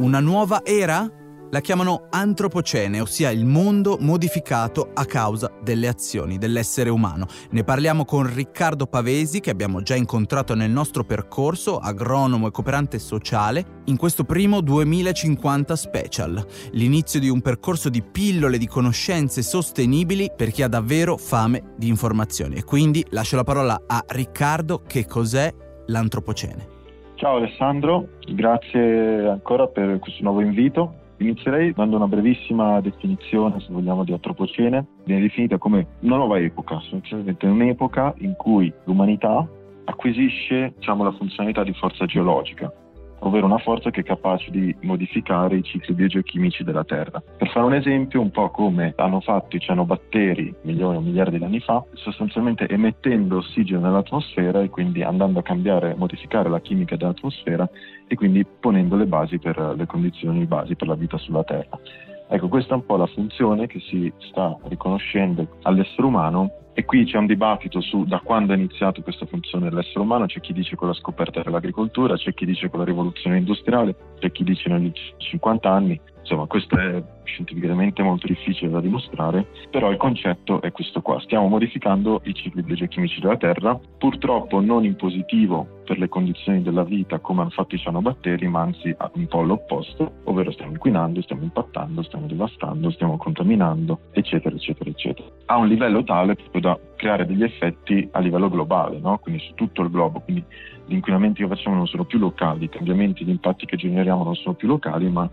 Una nuova era? La chiamano antropocene, ossia il mondo modificato a causa delle azioni dell'essere umano. Ne parliamo con Riccardo Pavesi, che abbiamo già incontrato nel nostro percorso, agronomo e cooperante sociale, in questo primo 2050 special, l'inizio di un percorso di pillole di conoscenze sostenibili per chi ha davvero fame di informazioni. E quindi lascio la parola a Riccardo, che cos'è l'antropocene. Ciao Alessandro, grazie ancora per questo nuovo invito. Inizierei dando una brevissima definizione, se vogliamo, di antropocene. Viene definita come una nuova epoca, sostanzialmente un'epoca in cui l'umanità acquisisce diciamo, la funzionalità di forza geologica, ovvero una forza che è capace di modificare i cicli biogeochimici della Terra. Per fare un esempio, un po' come hanno fatto i cianobatteri milioni o miliardi di anni fa, sostanzialmente emettendo ossigeno nell'atmosfera e quindi andando a cambiare, modificare la chimica dell'atmosfera e quindi ponendo le basi per le condizioni basi per la vita sulla Terra. Ecco, questa è un po' la funzione che si sta riconoscendo all'essere umano e qui c'è un dibattito su da quando è iniziato questa funzione dell'essere umano, c'è chi dice con la scoperta dell'agricoltura, c'è chi dice con la rivoluzione industriale, c'è chi dice negli 50 anni, insomma questo è scientificamente molto difficile da dimostrare, però il concetto è questo qua, stiamo modificando i cicli biogeochimici della Terra, purtroppo non in positivo per le condizioni della vita come hanno fatto i cianobatteri, ma anzi un po' all'opposto, ovvero stiamo inquinando, stiamo impattando, stiamo devastando, stiamo contaminando, eccetera, eccetera, eccetera. A un livello tale proprio da creare degli effetti a livello globale, no? quindi su tutto il globo, quindi gli inquinamenti che facciamo non sono più locali, i cambiamenti, gli impatti che generiamo non sono più locali, ma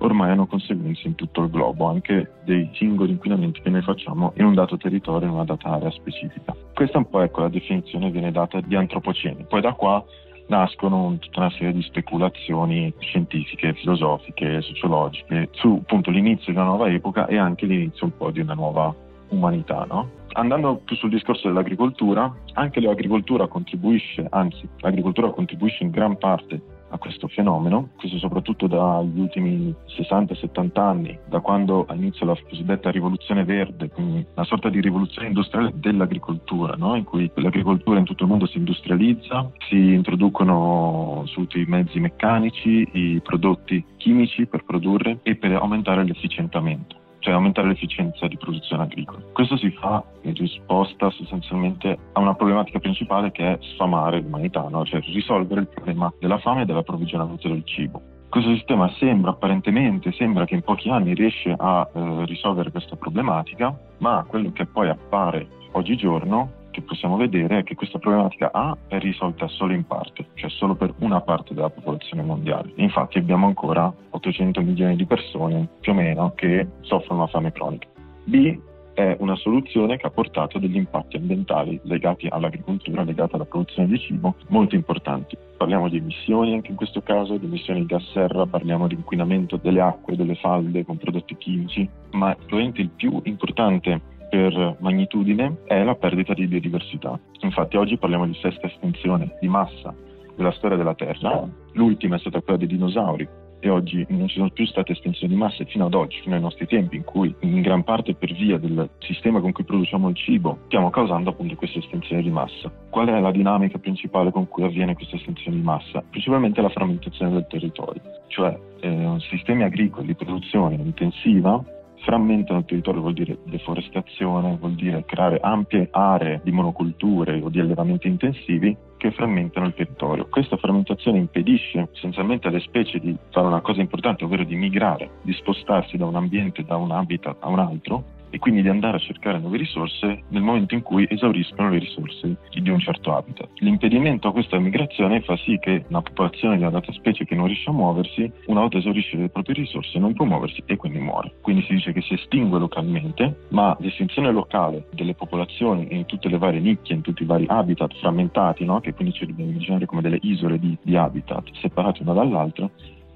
ormai hanno conseguenze in tutto il globo, anche dei singoli inquinamenti che noi facciamo in un dato territorio, in una data area specifica. Questa è un po' ecco, la definizione che viene data di antropocene. Poi da qua nascono tutta una serie di speculazioni scientifiche, filosofiche, sociologiche su appunto l'inizio di una nuova epoca e anche l'inizio un po' di una nuova umanità. No? Andando più sul discorso dell'agricoltura, anche l'agricoltura contribuisce, anzi l'agricoltura contribuisce in gran parte a questo fenomeno, questo soprattutto dagli ultimi 60-70 anni, da quando ha inizio la cosiddetta rivoluzione verde, quindi una sorta di rivoluzione industriale dell'agricoltura, no? in cui l'agricoltura in tutto il mondo si industrializza, si introducono tutti i mezzi meccanici, i prodotti chimici per produrre e per aumentare l'efficientamento cioè aumentare l'efficienza di produzione agricola. Questo si fa in risposta sostanzialmente a una problematica principale che è sfamare l'umanità, no? cioè risolvere il problema della fame e dell'approvvigionamento del cibo. Questo sistema sembra apparentemente, sembra che in pochi anni riesce a eh, risolvere questa problematica, ma quello che poi appare oggigiorno che possiamo vedere è che questa problematica A è risolta solo in parte, cioè solo per una parte della popolazione mondiale. Infatti abbiamo ancora 800 milioni di persone più o meno che soffrono la fame cronica. B è una soluzione che ha portato degli impatti ambientali legati all'agricoltura, legati alla produzione di cibo, molto importanti. Parliamo di emissioni anche in questo caso, di emissioni di gas serra, parliamo di inquinamento delle acque, delle falde con prodotti chimici, ma probabilmente il più importante per magnitudine è la perdita di biodiversità. Infatti oggi parliamo di sesta estinzione di massa della storia della Terra, l'ultima è stata quella dei dinosauri e oggi non ci sono più state estinzioni di massa fino ad oggi, fino ai nostri tempi, in cui in gran parte per via del sistema con cui produciamo il cibo stiamo causando appunto questa estinzione di massa. Qual è la dinamica principale con cui avviene questa estinzione di massa? Principalmente la frammentazione del territorio, cioè eh, sistemi agricoli di produzione intensiva frammentano il territorio vuol dire deforestazione, vuol dire creare ampie aree di monoculture o di allevamenti intensivi che frammentano il territorio. Questa frammentazione impedisce essenzialmente alle specie di fare una cosa importante, ovvero di migrare, di spostarsi da un ambiente, da un habitat a un altro e quindi di andare a cercare nuove risorse nel momento in cui esauriscono le risorse di un certo habitat. L'impedimento a questa migrazione fa sì che una popolazione di una data specie che non riesce a muoversi, una volta esaurisce le proprie risorse, non può muoversi e quindi muore. Quindi si dice che si estingue localmente, ma l'estinzione locale delle popolazioni in tutte le varie nicchie, in tutti i vari habitat frammentati, no? che quindi ci dobbiamo immaginare come delle isole di, di habitat separate una dall'altra,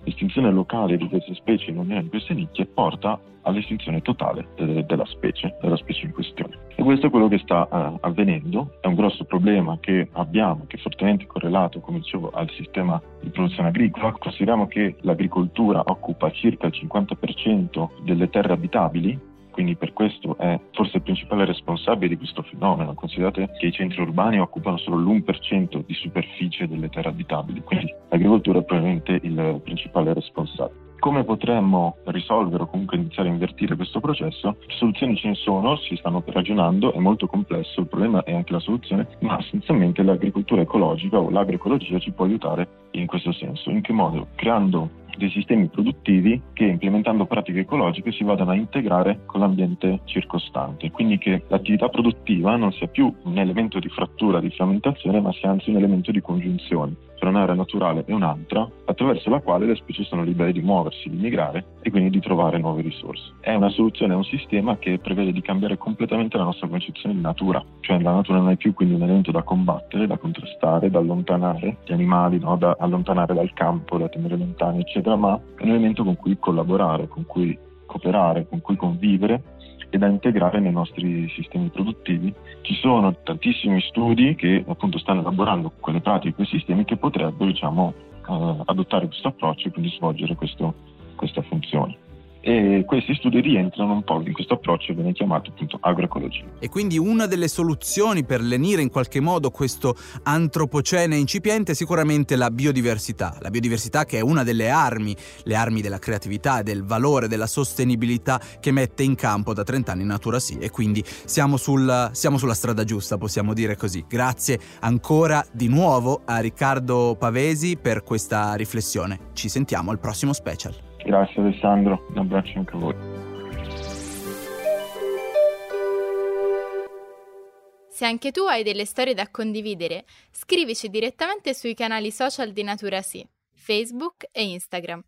l'estinzione locale di queste specie in ognuna di queste nicchie porta all'estinzione totale de- della specie, della specie in questione. E questo è quello che sta uh, avvenendo, è un grosso problema che abbiamo, che è fortemente correlato, come dicevo, al sistema di produzione agricola. Consideriamo che l'agricoltura occupa circa il 50% delle terre abitabili quindi per questo è forse il principale responsabile di questo fenomeno. Considerate che i centri urbani occupano solo l'1% di superficie delle terre abitabili, quindi l'agricoltura è probabilmente il principale responsabile. come potremmo risolvere o comunque iniziare a invertire questo processo? Soluzioni ce ne sono, si stanno ragionando, è molto complesso, il problema è anche la soluzione, ma essenzialmente l'agricoltura ecologica o l'agroecologia ci può aiutare in questo senso. In che modo? Creando dei sistemi produttivi che implementando pratiche ecologiche si vadano a integrare con l'ambiente circostante, quindi che l'attività produttiva non sia più un elemento di frattura, di frammentazione, ma sia anzi un elemento di congiunzione tra un'area naturale e un'altra, attraverso la quale le specie sono libere di muoversi, di migrare e quindi di trovare nuove risorse. È una soluzione, è un sistema che prevede di cambiare completamente la nostra concezione di natura, cioè la natura non è più quindi un elemento da combattere, da contrastare, da allontanare gli animali, no? da allontanare dal campo, da tenere lontani, eccetera, ma è un elemento con cui collaborare, con cui cooperare, con cui convivere e da integrare nei nostri sistemi produttivi. Ci sono tantissimi studi che appunto stanno elaborando quelle pratiche, quei sistemi che potrebbero diciamo, eh, adottare questo approccio e quindi svolgere questo, questa funzione e questi studi rientrano un po' in questo approccio che viene chiamato appunto agroecologia. E quindi una delle soluzioni per lenire in qualche modo questo antropocene incipiente è sicuramente la biodiversità, la biodiversità che è una delle armi, le armi della creatività, del valore, della sostenibilità che mette in campo da 30 anni Natura Sì e quindi siamo, sul, siamo sulla strada giusta, possiamo dire così. Grazie ancora di nuovo a Riccardo Pavesi per questa riflessione. Ci sentiamo al prossimo special. Grazie Alessandro, un abbraccio anche a voi. Se anche tu hai delle storie da condividere, scrivici direttamente sui canali social di Natura Sì, Facebook e Instagram.